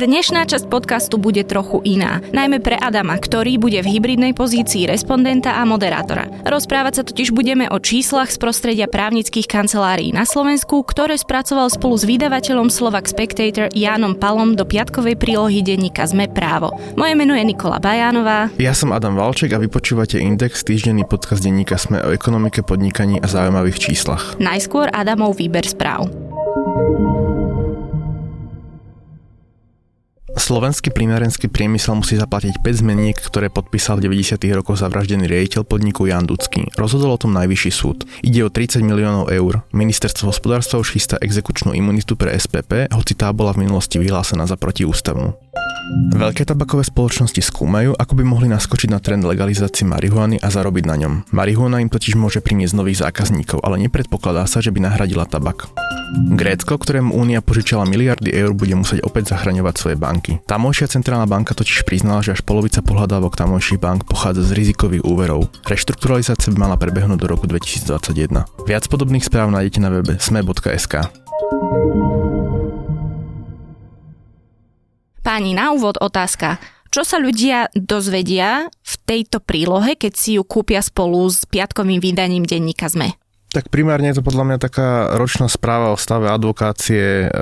Dnešná časť podcastu bude trochu iná, najmä pre Adama, ktorý bude v hybridnej pozícii respondenta a moderátora. Rozprávať sa totiž budeme o číslach z prostredia právnických kancelárií na Slovensku, ktoré spracoval spolu s vydavateľom Slovak Spectator Jánom Palom do piatkovej prílohy denníka Zme právo. Moje meno je Nikola Bajánová. Ja som Adam Valček a vypočúvate Index, týždenný podcast denníka Sme o ekonomike, podnikaní a zaujímavých číslach. Najskôr Adamov výber správ. Slovenský plinárenský priemysel musí zaplatiť 5 zmeniek, ktoré podpísal v 90. rokoch zavraždený riaditeľ podniku Jan Ducký. Rozhodol o tom najvyšší súd. Ide o 30 miliónov eur. Ministerstvo hospodárstva už chystá exekučnú imunitu pre SPP, hoci tá bola v minulosti vyhlásená za protiústavnú. Veľké tabakové spoločnosti skúmajú, ako by mohli naskočiť na trend legalizácie marihuany a zarobiť na ňom. Marihuana im totiž môže priniesť nových zákazníkov, ale nepredpokladá sa, že by nahradila tabak. Grécko, ktorému Únia požičala miliardy eur, bude musieť opäť zachraňovať svoje banky. Tamojšia centrálna banka totiž priznala, že až polovica pohľadávok tamojších bank pochádza z rizikových úverov. Reštrukturalizácia by mala prebehnúť do roku 2021. Viac podobných správ nájdete na webe sme.sk. Páni, na úvod otázka. Čo sa ľudia dozvedia v tejto prílohe, keď si ju kúpia spolu s piatkovým vydaním denníka ZME? Tak primárne je to podľa mňa taká ročná správa o stave advokácie e,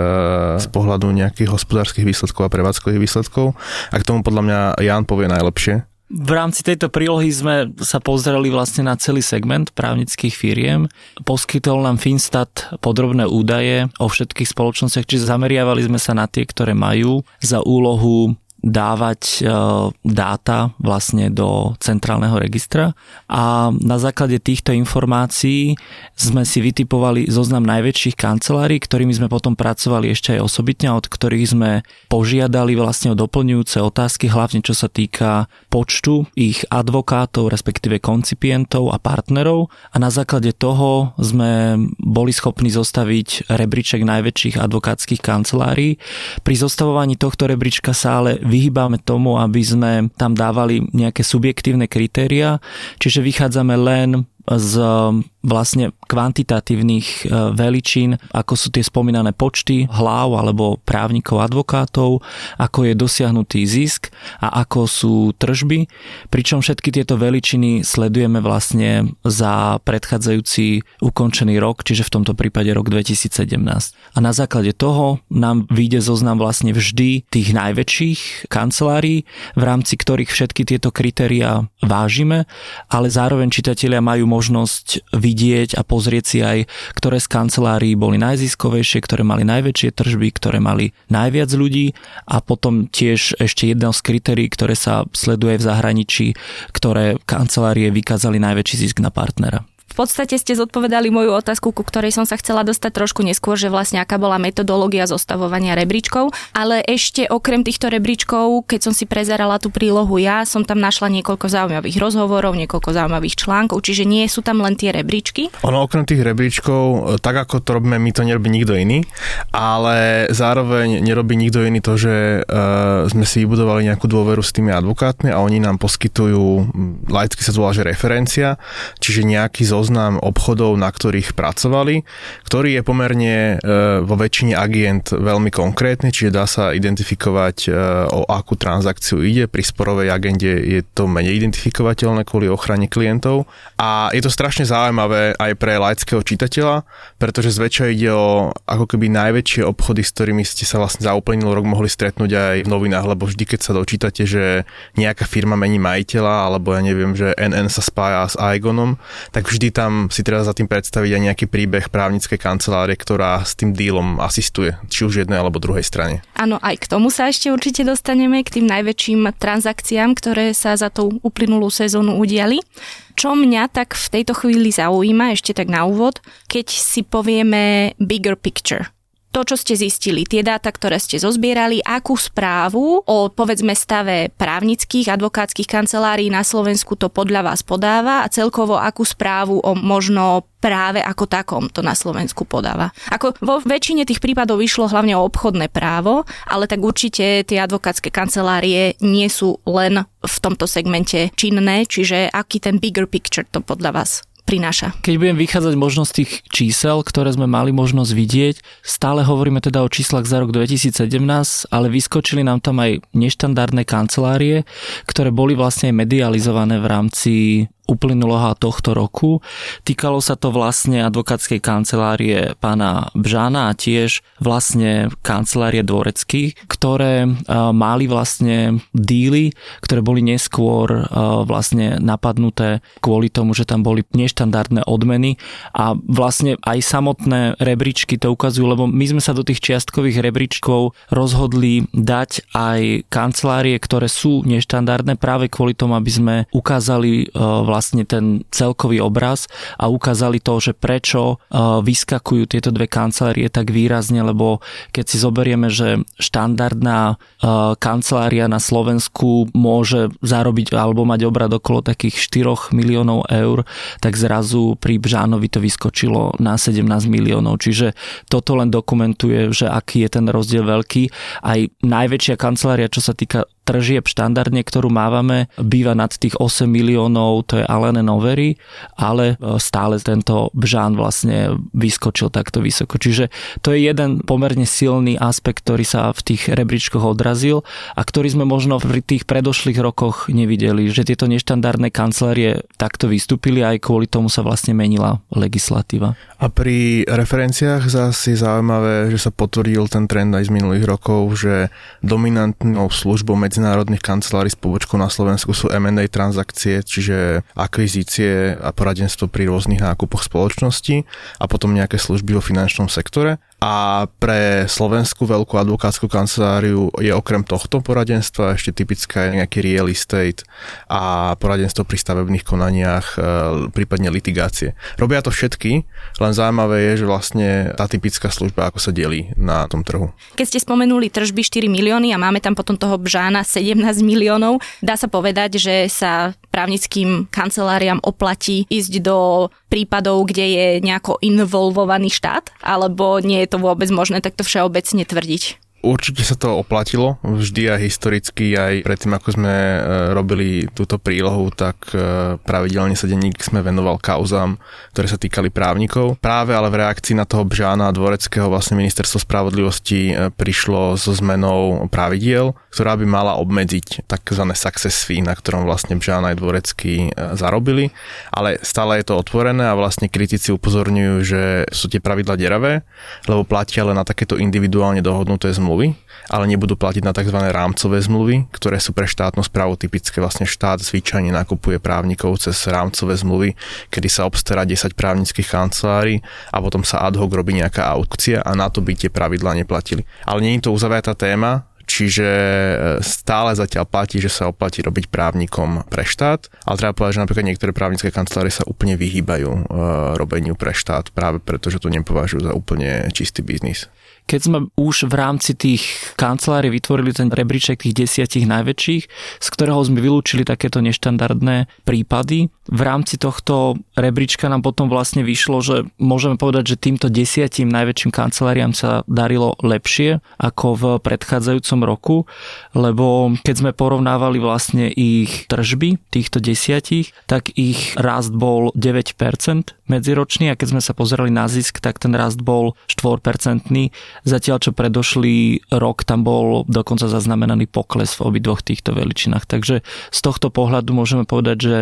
z pohľadu nejakých hospodárskych výsledkov a prevádzkových výsledkov. A k tomu podľa mňa Jan povie najlepšie. V rámci tejto prílohy sme sa pozreli vlastne na celý segment právnických firiem. Poskytol nám Finstat podrobné údaje o všetkých spoločnostiach, čiže zameriavali sme sa na tie, ktoré majú za úlohu dávať e, dáta vlastne do centrálneho registra a na základe týchto informácií sme si vytipovali zoznam najväčších kancelárií, ktorými sme potom pracovali ešte aj osobitne, od ktorých sme požiadali vlastne o doplňujúce otázky, hlavne čo sa týka počtu ich advokátov, respektíve koncipientov a partnerov a na základe toho sme boli schopní zostaviť rebríček najväčších advokátskych kancelárií. Pri zostavovaní tohto rebríčka sa ale vyhýbame tomu, aby sme tam dávali nejaké subjektívne kritéria, čiže vychádzame len z vlastne kvantitatívnych e, veličín, ako sú tie spomínané počty hlav alebo právnikov, advokátov, ako je dosiahnutý zisk a ako sú tržby, pričom všetky tieto veličiny sledujeme vlastne za predchádzajúci ukončený rok, čiže v tomto prípade rok 2017. A na základe toho nám vyjde zoznam vlastne vždy tých najväčších kancelárií, v rámci ktorých všetky tieto kritériá vážime, ale zároveň čitatelia majú možnosť vidieť a pozrieť si aj, ktoré z kancelárií boli najziskovejšie, ktoré mali najväčšie tržby, ktoré mali najviac ľudí a potom tiež ešte jedno z kritérií, ktoré sa sleduje v zahraničí, ktoré kancelárie vykázali najväčší zisk na partnera podstate ste zodpovedali moju otázku, ku ktorej som sa chcela dostať trošku neskôr, že vlastne aká bola metodológia zostavovania rebríčkov, ale ešte okrem týchto rebríčkov, keď som si prezerala tú prílohu ja, som tam našla niekoľko zaujímavých rozhovorov, niekoľko zaujímavých článkov, čiže nie sú tam len tie rebríčky. Ono okrem tých rebríčkov, tak ako to robíme my, to nerobí nikto iný, ale zároveň nerobí nikto iný to, že uh, sme si vybudovali nejakú dôveru s tými advokátmi a oni nám poskytujú, laicky sa to volá, že referencia, čiže nejaký zoznam zoznam obchodov, na ktorých pracovali, ktorý je pomerne e, vo väčšine agent veľmi konkrétny, čiže dá sa identifikovať, e, o akú transakciu ide. Pri sporovej agende je to menej identifikovateľné kvôli ochrane klientov. A je to strašne zaujímavé aj pre laického čitateľa, pretože zväčša ide o ako keby najväčšie obchody, s ktorými ste sa vlastne za uplynulý rok mohli stretnúť aj v novinách, lebo vždy, keď sa dočítate, že nejaká firma mení majiteľa, alebo ja neviem, že NN sa spája s Aigonom, tak vždy tam si treba za tým predstaviť aj nejaký príbeh právnickej kancelárie, ktorá s tým dílom asistuje, či už jednej alebo druhej strane. Áno, aj k tomu sa ešte určite dostaneme, k tým najväčším transakciám, ktoré sa za tú uplynulú sezónu udiali. Čo mňa tak v tejto chvíli zaujíma, ešte tak na úvod, keď si povieme bigger picture to, čo ste zistili, tie dáta, ktoré ste zozbierali, akú správu o povedzme stave právnických, advokátskych kancelárií na Slovensku to podľa vás podáva a celkovo akú správu o možno práve ako takom to na Slovensku podáva. Ako vo väčšine tých prípadov išlo hlavne o obchodné právo, ale tak určite tie advokátske kancelárie nie sú len v tomto segmente činné, čiže aký ten bigger picture to podľa vás prináša. Keď budem vychádzať možno z tých čísel, ktoré sme mali možnosť vidieť, stále hovoríme teda o číslach za rok 2017, ale vyskočili nám tam aj neštandardné kancelárie, ktoré boli vlastne medializované v rámci uplynulého tohto roku. Týkalo sa to vlastne advokátskej kancelárie pána Bžana a tiež vlastne kancelárie dvoreckých, ktoré e, mali vlastne díly, ktoré boli neskôr e, vlastne napadnuté kvôli tomu, že tam boli neštandardné odmeny a vlastne aj samotné rebríčky to ukazujú, lebo my sme sa do tých čiastkových rebríčkov rozhodli dať aj kancelárie, ktoré sú neštandardné práve kvôli tomu, aby sme ukázali vlastne vlastne ten celkový obraz a ukázali to, že prečo uh, vyskakujú tieto dve kancelárie tak výrazne, lebo keď si zoberieme, že štandardná uh, kancelária na Slovensku môže zarobiť alebo mať obrad okolo takých 4 miliónov eur, tak zrazu pri Bžánovi to vyskočilo na 17 miliónov. Čiže toto len dokumentuje, že aký je ten rozdiel veľký. Aj najväčšia kancelária, čo sa týka tržieb štandardne, ktorú mávame, býva nad tých 8 miliónov, to je Alene Novery, ale e, stále tento Bžán vlastne vyskočil takto vysoko. Čiže to je jeden pomerne silný aspekt, ktorý sa v tých rebríčkoch odrazil a ktorý sme možno v tých predošlých rokoch nevideli, že tieto neštandardné kancelárie takto vystúpili aj kvôli tomu sa vlastne menila legislatíva. A pri referenciách zase je zaujímavé, že sa potvrdil ten trend aj z minulých rokov, že dominantnou službou medzinárodných kancelárií s pobočkou na Slovensku sú M&A transakcie, čiže akvizície a poradenstvo pri rôznych nákupoch spoločnosti a potom nejaké služby vo finančnom sektore. A pre slovenskú veľkú advokátsku kanceláriu je okrem tohto poradenstva ešte typické nejaký real estate a poradenstvo pri stavebných konaniach, e, prípadne litigácie. Robia to všetky, len zaujímavé je, že vlastne tá typická služba ako sa delí na tom trhu. Keď ste spomenuli tržby 4 milióny a máme tam potom toho bžána 17 miliónov, dá sa povedať, že sa právnickým kanceláriám oplatí ísť do prípadov, kde je nejako involvovaný štát, alebo nie je to vôbec možné takto všeobecne tvrdiť? Určite sa to oplatilo, vždy aj historicky, aj predtým, ako sme e, robili túto prílohu, tak e, pravidelne sa denník sme venoval kauzám, ktoré sa týkali právnikov. Práve ale v reakcii na toho Bžána Dvoreckého vlastne ministerstvo spravodlivosti e, prišlo so zmenou pravidiel, ktorá by mala obmedziť tzv. success fee, na ktorom vlastne Bžán aj Dvorecký zarobili, ale stále je to otvorené a vlastne kritici upozorňujú, že sú tie pravidla deravé, lebo platia len na takéto individuálne dohodnuté zmluvy zmluvy, ale nebudú platiť na tzv. rámcové zmluvy, ktoré sú pre štátnu správu typické. Vlastne štát zvyčajne nakupuje právnikov cez rámcové zmluvy, kedy sa obstará 10 právnických kancelárií a potom sa ad hoc robí nejaká aukcia a na to by tie pravidlá neplatili. Ale nie je to uzavretá téma, Čiže e, stále zatiaľ platí, že sa oplatí robiť právnikom pre štát, ale treba povedať, že napríklad niektoré právnické kancelárie sa úplne vyhýbajú e, robeniu pre štát práve preto, že to nepovažujú za úplne čistý biznis. Keď sme už v rámci tých kancelárií vytvorili ten rebríček tých desiatich najväčších, z ktorého sme vylúčili takéto neštandardné prípady, v rámci tohto rebríčka nám potom vlastne vyšlo, že môžeme povedať, že týmto desiatim najväčším kanceláriám sa darilo lepšie ako v predchádzajúcom roku, lebo keď sme porovnávali vlastne ich tržby týchto desiatich, tak ich rast bol 9% medziročný a keď sme sa pozerali na zisk, tak ten rast bol 4% Zatiaľ, čo predošlý rok tam bol dokonca zaznamenaný pokles v obidvoch týchto veličinách. Takže z tohto pohľadu môžeme povedať, že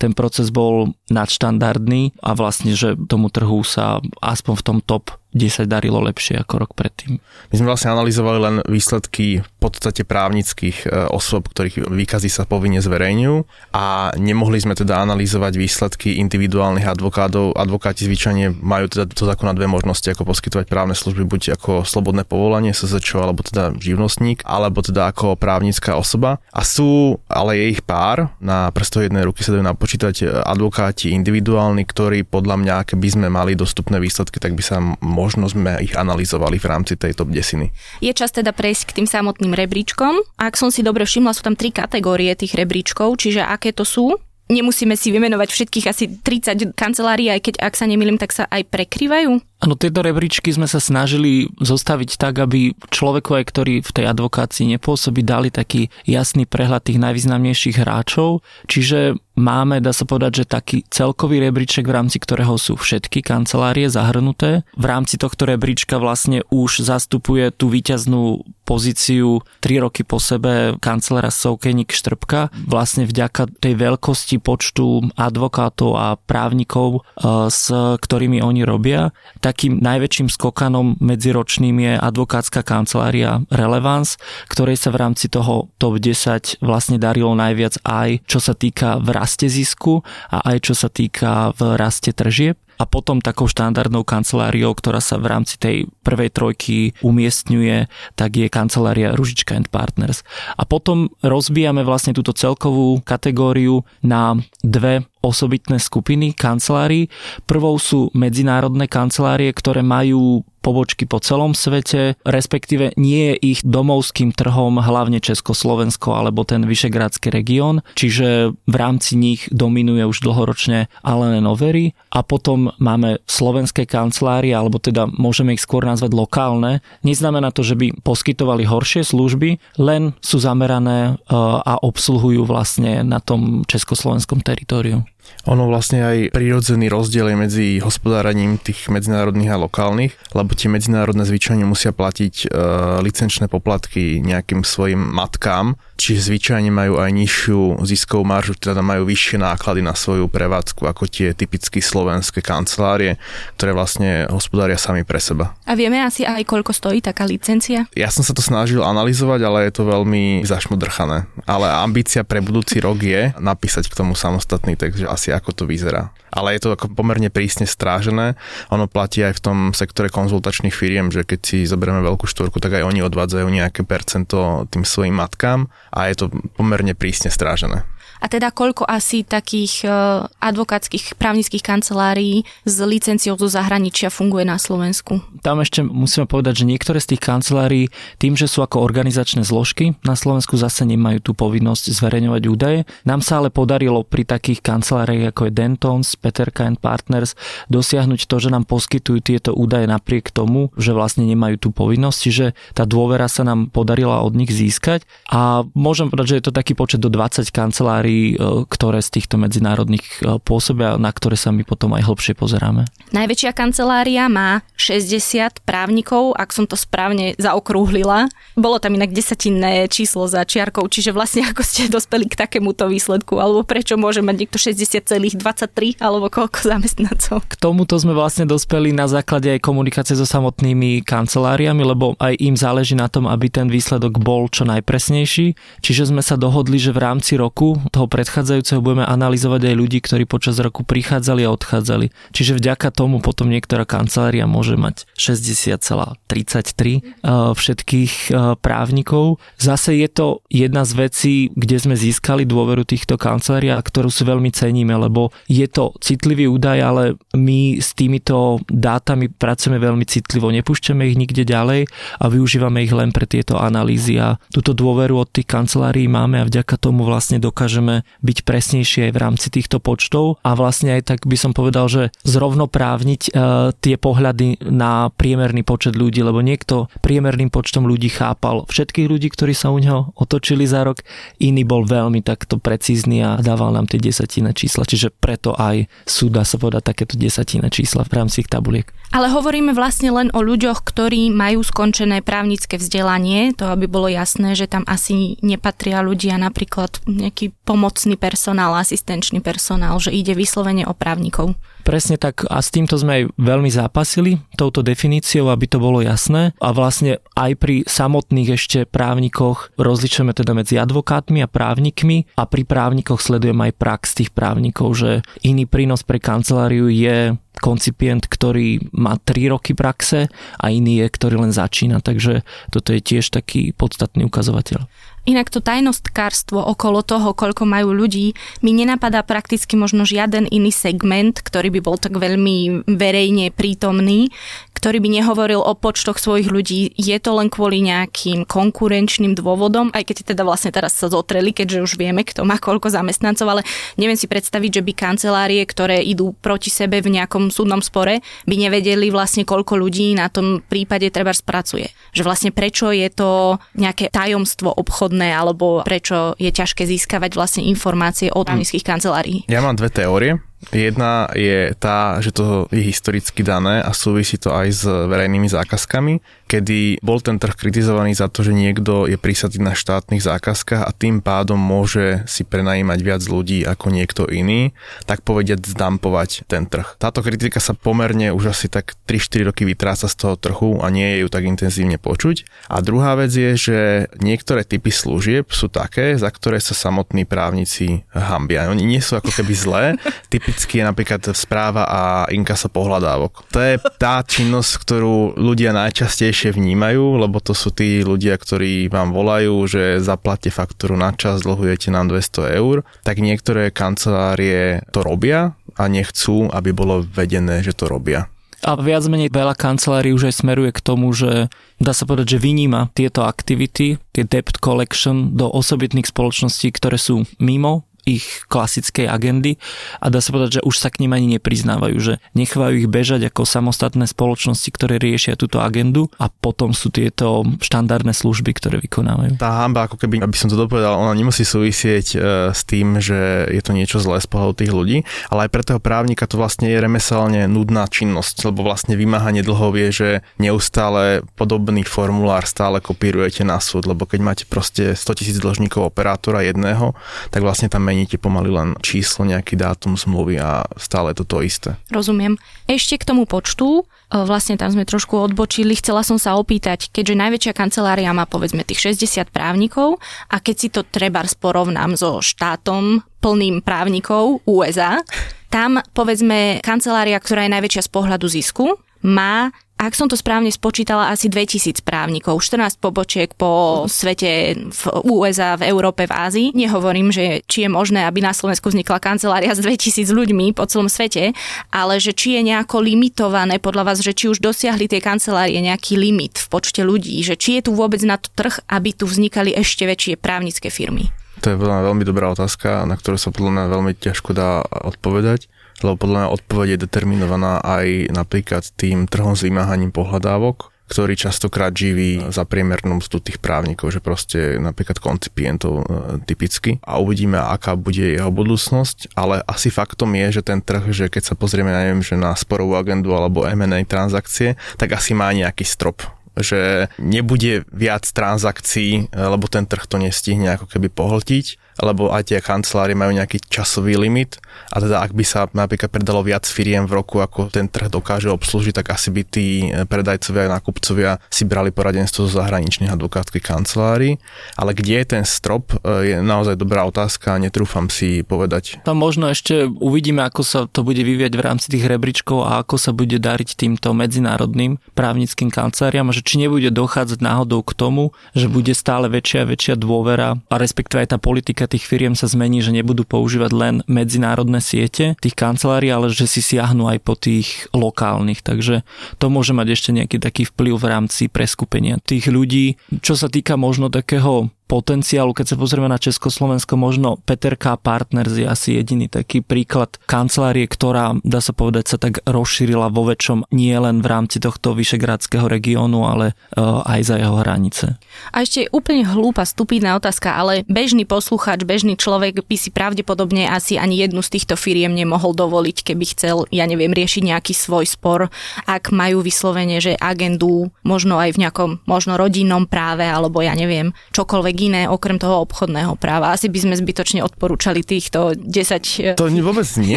ten proces bol nadštandardný a vlastne, že tomu trhu sa aspoň v tom top 10 darilo lepšie ako rok predtým. My sme vlastne analyzovali len výsledky v podstate právnických e, osôb, ktorých výkazy sa povinne zverejňujú a nemohli sme teda analyzovať výsledky individuálnych advokátov. Advokáti zvyčajne majú teda to zákona dve možnosti, ako poskytovať právne služby, buď ako slobodné povolanie SZČ, alebo teda živnostník, alebo teda ako právnická osoba. A sú, ale je ich pár, na prstoch jednej ruky sa dajú napočítať advokáti individuálni, ktorí podľa mňa, keby sme mali dostupné výsledky, tak by sa možno sme ich analyzovali v rámci tejto desiny. Je čas teda prejsť k tým samotným rebríčkom. Ak som si dobre všimla, sú tam tri kategórie tých rebríčkov, čiže aké to sú? Nemusíme si vymenovať všetkých asi 30 kancelárií, aj keď ak sa nemýlim, tak sa aj prekrývajú? Áno, tieto rebríčky sme sa snažili zostaviť tak, aby človeku, aj ktorý v tej advokácii nepôsobí, dali taký jasný prehľad tých najvýznamnejších hráčov. Čiže máme, dá sa povedať, že taký celkový rebríček, v rámci ktorého sú všetky kancelárie zahrnuté. V rámci tohto rebríčka vlastne už zastupuje tú výťaznú pozíciu 3 roky po sebe kancelára Soukenik Štrbka. Vlastne vďaka tej veľkosti počtu advokátov a právnikov, e, s ktorými oni robia. Takým najväčším skokanom medziročným je advokátska kancelária Relevance, ktorej sa v rámci toho top 10 vlastne darilo najviac aj čo sa týka v raste zisku a aj čo sa týka v raste tržieb a potom takou štandardnou kanceláriou, ktorá sa v rámci tej prvej trojky umiestňuje, tak je kancelária Ružička and Partners. A potom rozbijame vlastne túto celkovú kategóriu na dve osobitné skupiny kancelárií. Prvou sú medzinárodné kancelárie, ktoré majú pobočky po celom svete, respektíve nie je ich domovským trhom hlavne Československo alebo ten Vyšegradský región, čiže v rámci nich dominuje už dlhoročne Alene Novery a potom máme slovenské kancelárie, alebo teda môžeme ich skôr nazvať lokálne. Neznamená to, že by poskytovali horšie služby, len sú zamerané e, a obsluhujú vlastne na tom československom teritoriu. Ono vlastne aj prírodzený rozdiel je medzi hospodáraním tých medzinárodných a lokálnych, lebo tie medzinárodné zvyčajne musia platiť e, licenčné poplatky nejakým svojim matkám, čiže zvyčajne majú aj nižšiu ziskovú maržu, teda majú vyššie náklady na svoju prevádzku ako tie typicky slovenské kancelárie, ktoré vlastne hospodária sami pre seba. A vieme asi aj koľko stojí taká licencia? Ja som sa to snažil analyzovať, ale je to veľmi zašmodrchané. Ale ambícia pre budúci rok je napísať k tomu samostatný, takže asi ako to vyzerá. Ale je to ako pomerne prísne strážené. Ono platí aj v tom sektore konzultačných firiem, že keď si zoberieme veľkú štvorku, tak aj oni odvádzajú nejaké percento tým svojim matkám a je to pomerne prísne strážené a teda koľko asi takých e, advokátskych právnických kancelárií s licenciou zo zahraničia funguje na Slovensku? Tam ešte musíme povedať, že niektoré z tých kancelárií tým, že sú ako organizačné zložky, na Slovensku zase nemajú tú povinnosť zverejňovať údaje. Nám sa ale podarilo pri takých kanceláriách ako je Dentons, Peterka and Partners dosiahnuť to, že nám poskytujú tieto údaje napriek tomu, že vlastne nemajú tú povinnosť, čiže tá dôvera sa nám podarila od nich získať a môžem povedať, že je to taký počet do 20 kancelárií kancelárií, e, ktoré z týchto medzinárodných e, pôsobia, na ktoré sa my potom aj hlbšie pozeráme. Najväčšia kancelária má 60 právnikov, ak som to správne zaokrúhlila. Bolo tam inak desatinné číslo za čiarkou, čiže vlastne ako ste dospeli k takémuto výsledku, alebo prečo môže mať niekto 60,23 alebo koľko zamestnancov? K tomuto sme vlastne dospeli na základe aj komunikácie so samotnými kanceláriami, lebo aj im záleží na tom, aby ten výsledok bol čo najpresnejší. Čiže sme sa dohodli, že v rámci roku toho predchádzajúceho budeme analyzovať aj ľudí, ktorí počas roku prichádzali a odchádzali. Čiže vďaka tomu potom niektorá kancelária môže mať 60,33 eh, všetkých eh, právnikov. Zase je to jedna z vecí, kde sme získali dôveru týchto kancelárií, ktorú si veľmi ceníme, lebo je to citlivý údaj, ale my s týmito dátami pracujeme veľmi citlivo, nepúšťame ich nikde ďalej a využívame ich len pre tieto analýzy a túto dôveru od tých kancelárií máme a vďaka tomu vlastne dokážeme môžeme byť presnejšie aj v rámci týchto počtov a vlastne aj tak by som povedal, že zrovnoprávniť e, tie pohľady na priemerný počet ľudí, lebo niekto priemerným počtom ľudí chápal všetkých ľudí, ktorí sa u neho otočili za rok, iný bol veľmi takto precízny a dával nám tie desatinné čísla, čiže preto aj sú, dá sa povedať, takéto desatinné čísla v rámci ich tabuliek. Ale hovoríme vlastne len o ľuďoch, ktorí majú skončené právnické vzdelanie, to aby bolo jasné, že tam asi nepatria ľudia napríklad nejaký pomocný personál, asistenčný personál, že ide vyslovene o právnikov. Presne tak a s týmto sme aj veľmi zápasili, touto definíciou, aby to bolo jasné a vlastne aj pri samotných ešte právnikoch rozličujeme teda medzi advokátmi a právnikmi a pri právnikoch sledujem aj prax tých právnikov, že iný prínos pre kanceláriu je koncipient, ktorý má 3 roky praxe a iný je, ktorý len začína. Takže toto je tiež taký podstatný ukazovateľ. Inak to tajnostkárstvo okolo toho, koľko majú ľudí, mi nenapadá prakticky možno žiaden iný segment, ktorý by bol tak veľmi verejne prítomný, ktorý by nehovoril o počtoch svojich ľudí. Je to len kvôli nejakým konkurenčným dôvodom, aj keď teda vlastne teraz sa zotreli, keďže už vieme, kto má koľko zamestnancov, ale neviem si predstaviť, že by kancelárie, ktoré idú proti sebe v nejakom súdnom spore, by nevedeli vlastne koľko ľudí na tom prípade treba spracuje. Že vlastne prečo je to nejaké tajomstvo obchodné alebo prečo je ťažké získavať vlastne informácie od nízkych kancelárií. Ja mám dve teórie. Jedna je tá, že to je historicky dané a súvisí to aj s verejnými zákazkami, kedy bol ten trh kritizovaný za to, že niekto je prísadý na štátnych zákazkách a tým pádom môže si prenajímať viac ľudí ako niekto iný, tak povediať zdampovať ten trh. Táto kritika sa pomerne už asi tak 3-4 roky vytráca z toho trhu a nie je ju tak intenzívne počuť. A druhá vec je, že niektoré typy služieb sú také, za ktoré sa samotní právnici hambia. Oni nie sú ako keby zlé, typy typicky je napríklad správa a inkasa pohľadávok. To je tá činnosť, ktorú ľudia najčastejšie vnímajú, lebo to sú tí ľudia, ktorí vám volajú, že zaplatte faktúru na čas, dlhujete nám 200 eur, tak niektoré kancelárie to robia a nechcú, aby bolo vedené, že to robia. A viac menej veľa kancelárií už aj smeruje k tomu, že dá sa povedať, že vyníma tieto aktivity, tie debt collection do osobitných spoločností, ktoré sú mimo ich klasickej agendy a dá sa povedať, že už sa k nim ani nepriznávajú, že nechávajú ich bežať ako samostatné spoločnosti, ktoré riešia túto agendu a potom sú tieto štandardné služby, ktoré vykonávajú. Tá hamba, ako keby, aby som to dopovedal, ona nemusí súvisieť e, s tým, že je to niečo zlé z pohľadu tých ľudí, ale aj pre toho právnika to vlastne je remeselne nudná činnosť, lebo vlastne vymáhanie dlhov je, že neustále podobný formulár stále kopírujete na súd, lebo keď máte proste 100 tisíc dlžníkov operátora jedného, tak vlastne tam meníte pomaly len číslo, nejaký dátum zmluvy a stále je to to isté. Rozumiem. Ešte k tomu počtu, e, vlastne tam sme trošku odbočili, chcela som sa opýtať, keďže najväčšia kancelária má povedzme tých 60 právnikov a keď si to treba porovnám so štátom plným právnikov USA, tam povedzme kancelária, ktorá je najväčšia z pohľadu zisku, má ak som to správne spočítala, asi 2000 právnikov, 14 pobočiek po svete v USA, v Európe, v Ázii. Nehovorím, že či je možné, aby na Slovensku vznikla kancelária s 2000 ľuďmi po celom svete, ale že či je nejako limitované podľa vás, že či už dosiahli tie kancelárie nejaký limit v počte ľudí, že či je tu vôbec na to trh, aby tu vznikali ešte väčšie právnické firmy. To je veľmi dobrá otázka, na ktorú sa podľa mňa veľmi ťažko dá odpovedať lebo podľa mňa odpoveď je determinovaná aj napríklad tým trhom s vymáhaním pohľadávok, ktorý častokrát živí za priemernú mzdu tých právnikov, že proste napríklad koncipientov e, typicky. A uvidíme, aká bude jeho budúcnosť, ale asi faktom je, že ten trh, že keď sa pozrieme, neviem, že na sporovú agendu alebo M&A transakcie, tak asi má nejaký strop. Že nebude viac transakcií, lebo ten trh to nestihne ako keby pohltiť lebo aj tie kancelárie majú nejaký časový limit a teda ak by sa napríklad predalo viac firiem v roku, ako ten trh dokáže obslúžiť, tak asi by tí predajcovia a nákupcovia si brali poradenstvo zo zahraničných advokátskych kancelárií. Ale kde je ten strop, je naozaj dobrá otázka a netrúfam si povedať. Tam možno ešte uvidíme, ako sa to bude vyvieť v rámci tých rebríčkov a ako sa bude dariť týmto medzinárodným právnickým kanceláriám že či nebude dochádzať náhodou k tomu, že bude stále väčšia a väčšia dôvera a respektíve aj tá politika tých firiem sa zmení, že nebudú používať len medzinárodné siete tých kancelárií, ale že si siahnu aj po tých lokálnych. Takže to môže mať ešte nejaký taký vplyv v rámci preskupenia tých ľudí. Čo sa týka možno takého potenciálu, keď sa pozrieme na Československo, možno Peter K. Partners je asi jediný taký príklad kancelárie, ktorá, dá sa povedať, sa tak rozšírila vo väčšom nie len v rámci tohto vyšegradského regiónu, ale uh, aj za jeho hranice. A ešte úplne hlúpa, stupidná otázka, ale bežný posluchač, bežný človek by si pravdepodobne asi ani jednu z týchto firiem nemohol dovoliť, keby chcel, ja neviem, riešiť nejaký svoj spor, ak majú vyslovene, že agendu možno aj v nejakom možno rodinnom práve, alebo ja neviem, čokoľvek iné okrem toho obchodného práva. Asi by sme zbytočne odporúčali týchto 10... Eh, to vôbec nie,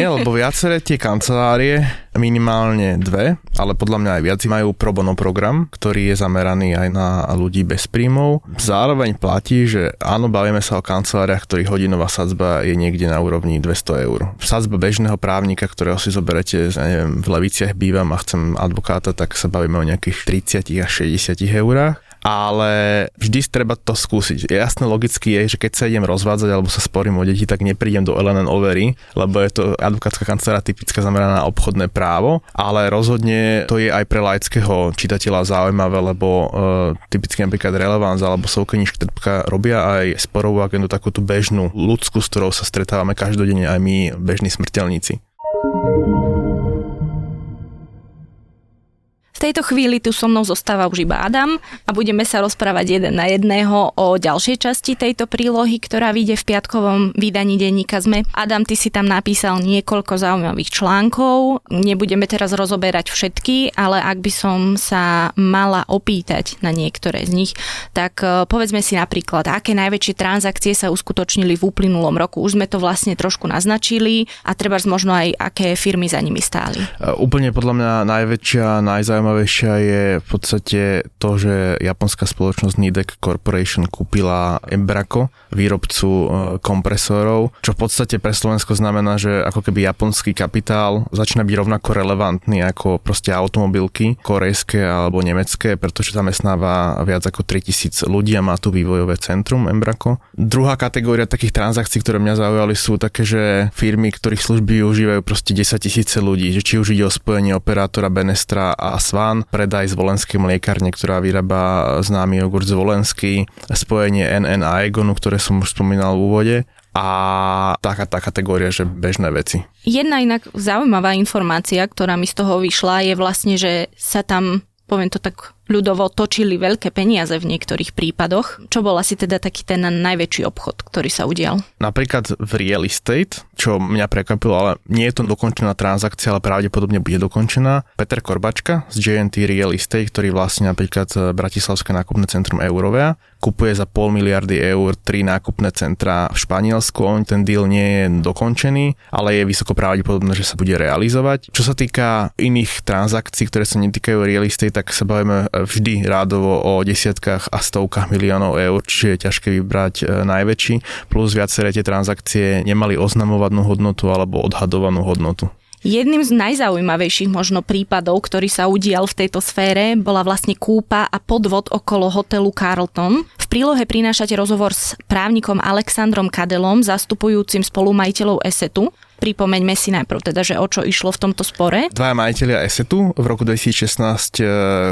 lebo viaceré tie kancelárie, minimálne dve, ale podľa mňa aj viac, majú pro bono program, ktorý je zameraný aj na ľudí bez príjmov. Zároveň platí, že áno, bavíme sa o kanceláriách, ktorých hodinová sadzba je niekde na úrovni 200 eur. Sadzba bežného právnika, ktorého si zoberete, ja neviem, v Leviciach bývam a chcem advokáta, tak sa bavíme o nejakých 30 až 60 eurách ale vždy treba to skúsiť. Jasné logicky je, že keď sa idem rozvádzať alebo sa sporím o deti, tak neprídem do LNN Overy, lebo je to advokátska kancelária typická zameraná na obchodné právo, ale rozhodne to je aj pre laického čitateľa zaujímavé, lebo uh, typicky napríklad Relevance alebo Soukeniš Štrbka robia aj sporovú agendu takú tú bežnú ľudskú, s ktorou sa stretávame každodenne aj my, bežní smrteľníci. V tejto chvíli tu so mnou zostáva už iba Adam a budeme sa rozprávať jeden na jedného o ďalšej časti tejto prílohy, ktorá vyjde v piatkovom vydaní denníka ZME. Adam, ty si tam napísal niekoľko zaujímavých článkov. Nebudeme teraz rozoberať všetky, ale ak by som sa mala opýtať na niektoré z nich, tak e, povedzme si napríklad, aké najväčšie transakcie sa uskutočnili v uplynulom roku. Už sme to vlastne trošku naznačili a treba možno aj, aké firmy za nimi stáli. E, úplne podľa mňa najväčšia, najzaujímavejšia zaujímavejšia je v podstate to, že japonská spoločnosť Nidec Corporation kúpila Embraco, výrobcu e, kompresorov, čo v podstate pre Slovensko znamená, že ako keby japonský kapitál začína byť rovnako relevantný ako proste automobilky korejské alebo nemecké, pretože zamestnáva viac ako 3000 ľudí a má tu vývojové centrum Embraco. Druhá kategória takých transakcií, ktoré mňa zaujali, sú také, že firmy, ktorých služby užívajú proste 10 tisíce ľudí, že či už ide o spojenie operátora Benestra a Svan, predaj z volenskej mliekárne, ktorá vyrába známy jogurt z Volensky, spojenie NN a Egonu, ktoré som už spomínal v úvode a taká tá kategória, že bežné veci. Jedna inak zaujímavá informácia, ktorá mi z toho vyšla, je vlastne, že sa tam poviem to tak ľudovo, točili veľké peniaze v niektorých prípadoch. Čo bol asi teda taký ten najväčší obchod, ktorý sa udial? Napríklad v real estate, čo mňa prekvapilo, ale nie je to dokončená transakcia, ale pravdepodobne bude dokončená. Peter Korbačka z JNT Real Estate, ktorý vlastne napríklad Bratislavské nákupné centrum Eurovea, kupuje za pol miliardy eur tri nákupné centra v Španielsku. On ten deal nie je dokončený, ale je vysoko pravdepodobné, že sa bude realizovať. Čo sa týka iných transakcií, ktoré sa netýkajú real estate, tak sa bavíme vždy rádovo o desiatkách a stovkách miliónov eur, čiže je ťažké vybrať e, najväčší, plus viaceré tie transakcie nemali oznamovanú hodnotu alebo odhadovanú hodnotu. Jedným z najzaujímavejších možno prípadov, ktorý sa udial v tejto sfére, bola vlastne kúpa a podvod okolo hotelu Carlton. V prílohe prinášate rozhovor s právnikom Alexandrom Kadelom, zastupujúcim spolumajiteľov Esetu. Pripomeňme si najprv teda, že o čo išlo v tomto spore. Dvaja majiteľia Esetu v roku 2016 e,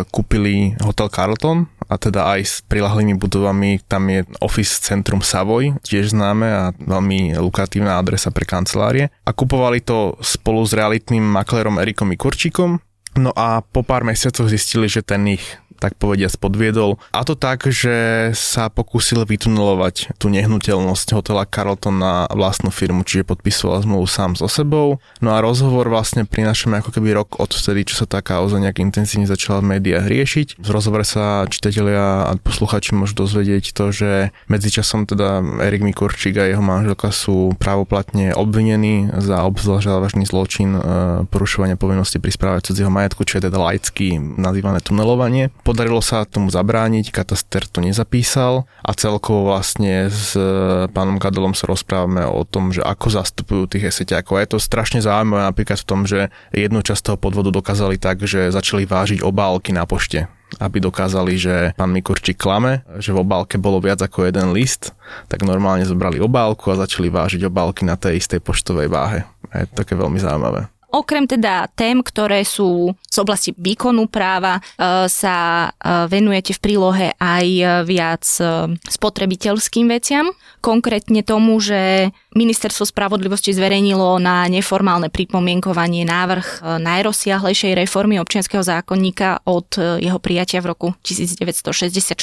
kúpili hotel Carlton a teda aj s prilahlými budovami. Tam je Office Centrum Savoy, tiež známe a veľmi lukratívna adresa pre kancelárie. A kupovali to spolu s realitným maklérom Erikom Mikurčíkom. No a po pár mesiacoch zistili, že ten ich tak povediať podviedol. A to tak, že sa pokúsil vytunelovať tú nehnuteľnosť hotela Carlton na vlastnú firmu, čiže podpisoval zmluvu sám so sebou. No a rozhovor vlastne prinášame ako keby rok od vtedy, čo sa tá kauza nejak intenzívne začala v médiách riešiť. V rozhovore sa čitatelia a posluchači môžu dozvedieť to, že medzičasom teda Erik Mikurčík a jeho manželka sú právoplatne obvinení za obzvlášť závažný zločin e, porušovania povinnosti pri správe cudzieho majetku, čo je teda laicky nazývané tunelovanie. Po Podarilo sa tomu zabrániť, kataster to nezapísal a celkovo vlastne s e, pánom Kadolom sa rozprávame o tom, že ako zastupujú tých eseťákov. Je to strašne zaujímavé napríklad v tom, že jednu časť toho podvodu dokázali tak, že začali vážiť obálky na pošte aby dokázali, že pán Mikurčík klame, že v obálke bolo viac ako jeden list, tak normálne zobrali obálku a začali vážiť obálky na tej istej poštovej váhe. Je to také veľmi zaujímavé. Okrem teda tém, ktoré sú z oblasti výkonu práva, e, sa e, venujete v prílohe aj e, viac spotrebiteľským veciam. Konkrétne tomu, že Ministerstvo spravodlivosti zverejnilo na neformálne pripomienkovanie návrh najrozsiahlejšej reformy občianského zákonníka od jeho prijatia v roku 1964.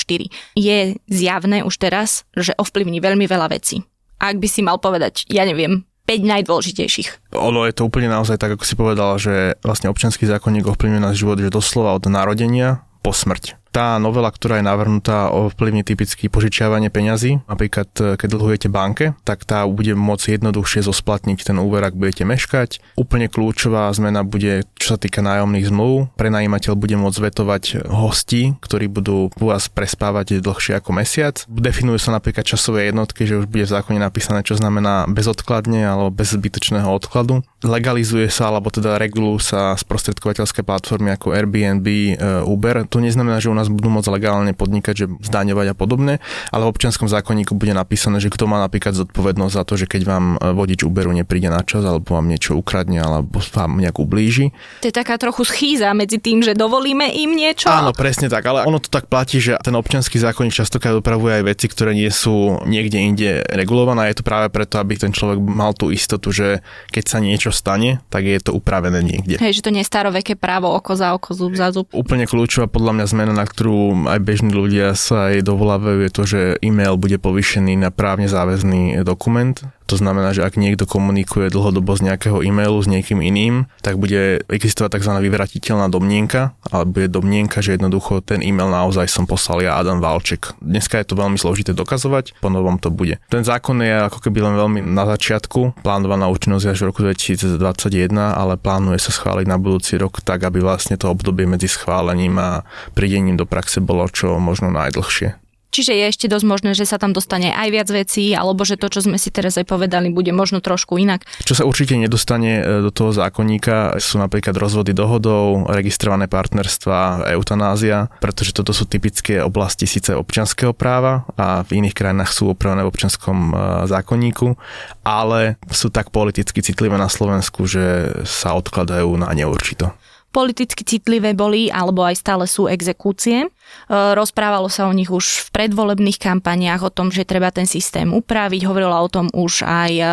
Je zjavné už teraz, že ovplyvní veľmi veľa vecí. Ak by si mal povedať, ja neviem, 5 najdôležitejších. Ono je to úplne naozaj tak, ako si povedala, že vlastne občianský zákonník ovplyvňuje náš život, že doslova od narodenia po smrť. Tá novela, ktorá je navrhnutá, ovplyvní typicky požičiavanie peňazí. Napríklad, e, keď dlhujete banke, tak tá bude môcť jednoduchšie zosplatniť ten úver, ak budete meškať. Úplne kľúčová zmena bude, čo sa týka nájomných zmluv. Prenajímateľ bude môcť vetovať hosti, ktorí budú u vás prespávať dlhšie ako mesiac. Definujú sa napríklad časové jednotky, že už bude v zákone napísané, čo znamená bezodkladne alebo bez zbytočného odkladu. Legalizuje sa, alebo teda regulujú sa sprostredkovateľské platformy ako Airbnb, e, Uber. To neznamená, že u nás budú môcť legálne podnikať, že zdaňovať a podobne, ale v občianskom zákonníku bude napísané, že kto má napríklad zodpovednosť za to, že keď vám e, vodič Uberu nepríde na čas, alebo vám niečo ukradne, alebo vám nejak ublíži. To je taká trochu schýza medzi tým, že dovolíme im niečo. Áno, presne tak, ale ono to tak platí, že ten občianský zákonník častokrát upravuje aj veci, ktoré nie sú niekde inde regulované. Je to práve preto, aby ten človek mal tú istotu, že keď sa niečo stane, tak je to upravené niekde. Hej, že to nie je staroveké právo oko za oko, zub za zub. Úplne kľúčová podľa mňa zmena, na ktorú aj bežní ľudia sa aj dovolávajú, je to, že e-mail bude povýšený na právne záväzný dokument to znamená, že ak niekto komunikuje dlhodobo z nejakého e-mailu s niekým iným, tak bude existovať tzv. vyvratiteľná domnienka, alebo je domnienka, že jednoducho ten e-mail naozaj som poslal ja Adam Valček. Dneska je to veľmi zložité dokazovať, po novom to bude. Ten zákon je ako keby len veľmi na začiatku, plánovaná účinnosť až v roku 2021, ale plánuje sa schváliť na budúci rok tak, aby vlastne to obdobie medzi schválením a prídením do praxe bolo čo možno najdlhšie. Čiže je ešte dosť možné, že sa tam dostane aj viac vecí, alebo že to, čo sme si teraz aj povedali, bude možno trošku inak. Čo sa určite nedostane e, do toho zákonníka, sú napríklad rozvody dohodov, registrované partnerstva, eutanázia, pretože toto sú typické oblasti síce občianského práva a v iných krajinách sú opravené v občianskom e, zákonníku, ale sú tak politicky citlivé na Slovensku, že sa odkladajú na neurčito politicky citlivé boli alebo aj stále sú exekúcie. E, rozprávalo sa o nich už v predvolebných kampaniách, o tom, že treba ten systém upraviť. Hovorila o tom už aj e,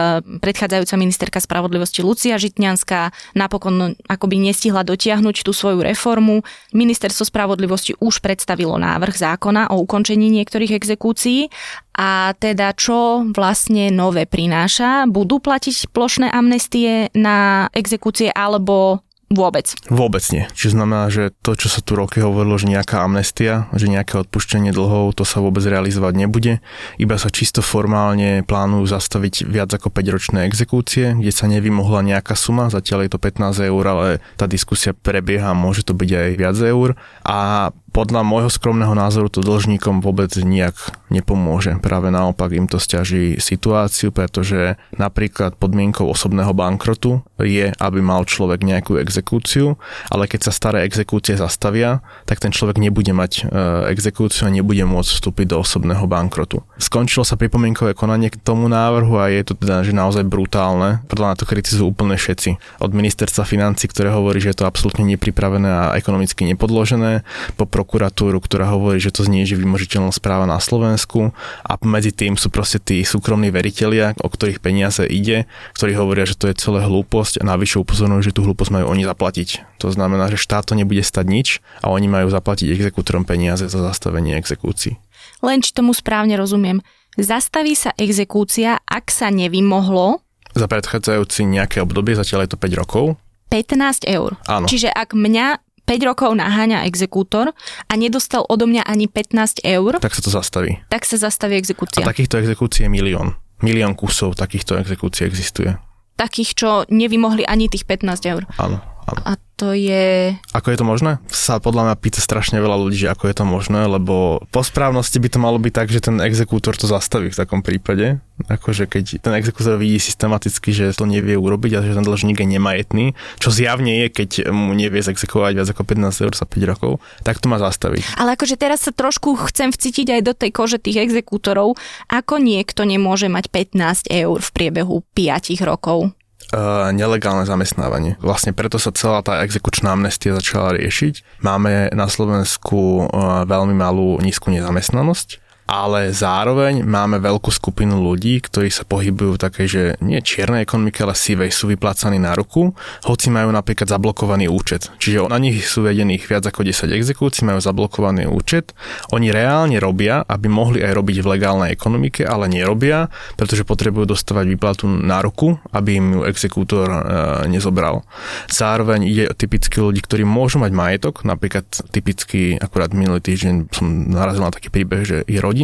predchádzajúca ministerka spravodlivosti Lucia Žitňanská. Napokon akoby nestihla dotiahnuť tú svoju reformu. Ministerstvo spravodlivosti už predstavilo návrh zákona o ukončení niektorých exekúcií a teda čo vlastne nové prináša? Budú platiť plošné amnestie na exekúcie alebo Vôbec. Vôbec nie. Čiže znamená, že to, čo sa tu roky hovorilo, že nejaká amnestia, že nejaké odpuštenie dlhov, to sa vôbec realizovať nebude. Iba sa čisto formálne plánujú zastaviť viac ako 5-ročné exekúcie, kde sa nevymohla nejaká suma, zatiaľ je to 15 eur, ale tá diskusia prebieha, môže to byť aj viac eur. A podľa môjho skromného názoru to dlžníkom vôbec nejak nepomôže. Práve naopak im to stiaží situáciu, pretože napríklad podmienkou osobného bankrotu je, aby mal človek nejakú exekúciu, ale keď sa staré exekúcie zastavia, tak ten človek nebude mať e, exekúciu a nebude môcť vstúpiť do osobného bankrotu. Skončilo sa pripomienkové konanie k tomu návrhu a je to teda že naozaj brutálne. Podľa na to kritizujú úplne všetci. Od ministerstva financí, ktoré hovorí, že je to absolútne nepripravené a ekonomicky nepodložené, po prokuratúru, ktorá hovorí, že to znie, že vymožiteľnosť práva na Slovensku a medzi tým sú proste tí súkromní veriteľia, o ktorých peniaze ide, ktorí hovoria, že to je celé hlúposť a navyše upozorňujú, že tú hlúposť majú oni zaplatiť. To znamená, že štát to nebude stať nič a oni majú zaplatiť exekútorom peniaze za zastavenie exekúcií. Len či tomu správne rozumiem. Zastaví sa exekúcia, ak sa nevymohlo za predchádzajúci nejaké obdobie, zatiaľ je to 5 rokov. 15 eur. Áno. Čiže ak mňa 5 rokov naháňa exekútor a nedostal odo mňa ani 15 eur, tak sa to zastaví. Tak sa zastaví exekúcia. A takýchto exekúcií je milión. Milión kusov takýchto exekúcií existuje. Takých, čo nevymohli ani tých 15 eur. Áno. A to je... Ako je to možné? Sa podľa mňa pýta strašne veľa ľudí, že ako je to možné, lebo po správnosti by to malo byť tak, že ten exekútor to zastaví v takom prípade. Akože keď ten exekútor vidí systematicky, že to nevie urobiť a že ten dlžník je nemajetný, čo zjavne je, keď mu nevie zexekovať viac ako 15 eur za 5 rokov, tak to má zastaviť. Ale akože teraz sa trošku chcem vcítiť aj do tej kože tých exekútorov, ako niekto nemôže mať 15 eur v priebehu 5 rokov. Uh, nelegálne zamestnávanie. Vlastne preto sa celá tá exekučná amnestia začala riešiť. Máme na Slovensku uh, veľmi malú nízku nezamestnanosť ale zároveň máme veľkú skupinu ľudí, ktorí sa pohybujú v takej, že nie čiernej ekonomike, ale sivej, sú vyplácaní na ruku, hoci majú napríklad zablokovaný účet. Čiže na nich sú vedených viac ako 10 exekúcií, majú zablokovaný účet. Oni reálne robia, aby mohli aj robiť v legálnej ekonomike, ale nerobia, pretože potrebujú dostávať výplatu na ruku, aby im ju exekútor e, nezobral. Zároveň ide typicky ľudí, ktorí môžu mať majetok, napríklad typicky, akurát minulý týždeň som narazil na taký príbeh, že je rodina,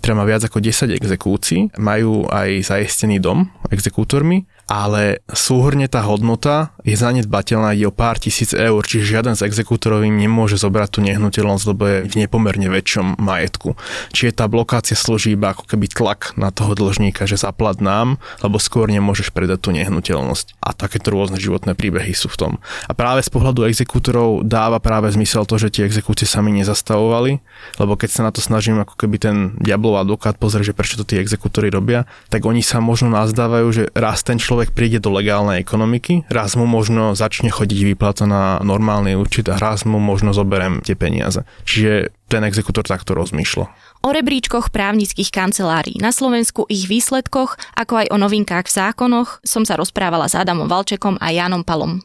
ktorá má viac ako 10 exekúcií, majú aj zaistený dom exekútormi ale súhrne tá hodnota je zanedbateľná, ide o pár tisíc eur, čiže žiaden z exekútorov im nemôže zobrať tú nehnuteľnosť, lebo je v nepomerne väčšom majetku. Čiže tá blokácia slúži iba ako keby tlak na toho dlžníka, že zaplat nám, lebo skôr nemôžeš predať tú nehnuteľnosť. A takéto rôzne životné príbehy sú v tom. A práve z pohľadu exekútorov dáva práve zmysel to, že tie exekúcie sami nezastavovali, lebo keď sa na to snažím ako keby ten diablov advokát pozrie, že prečo to tí exekútory robia, tak oni sa možno nazdávajú, že raz ten človek príde do legálnej ekonomiky, raz mu možno začne chodiť výplata na normálny účet a raz mu možno zoberiem tie peniaze. Čiže ten exekútor takto rozmýšľa. O rebríčkoch právnických kancelárií na Slovensku, ich výsledkoch, ako aj o novinkách v zákonoch som sa rozprávala s Adamom Valčekom a Janom Palom.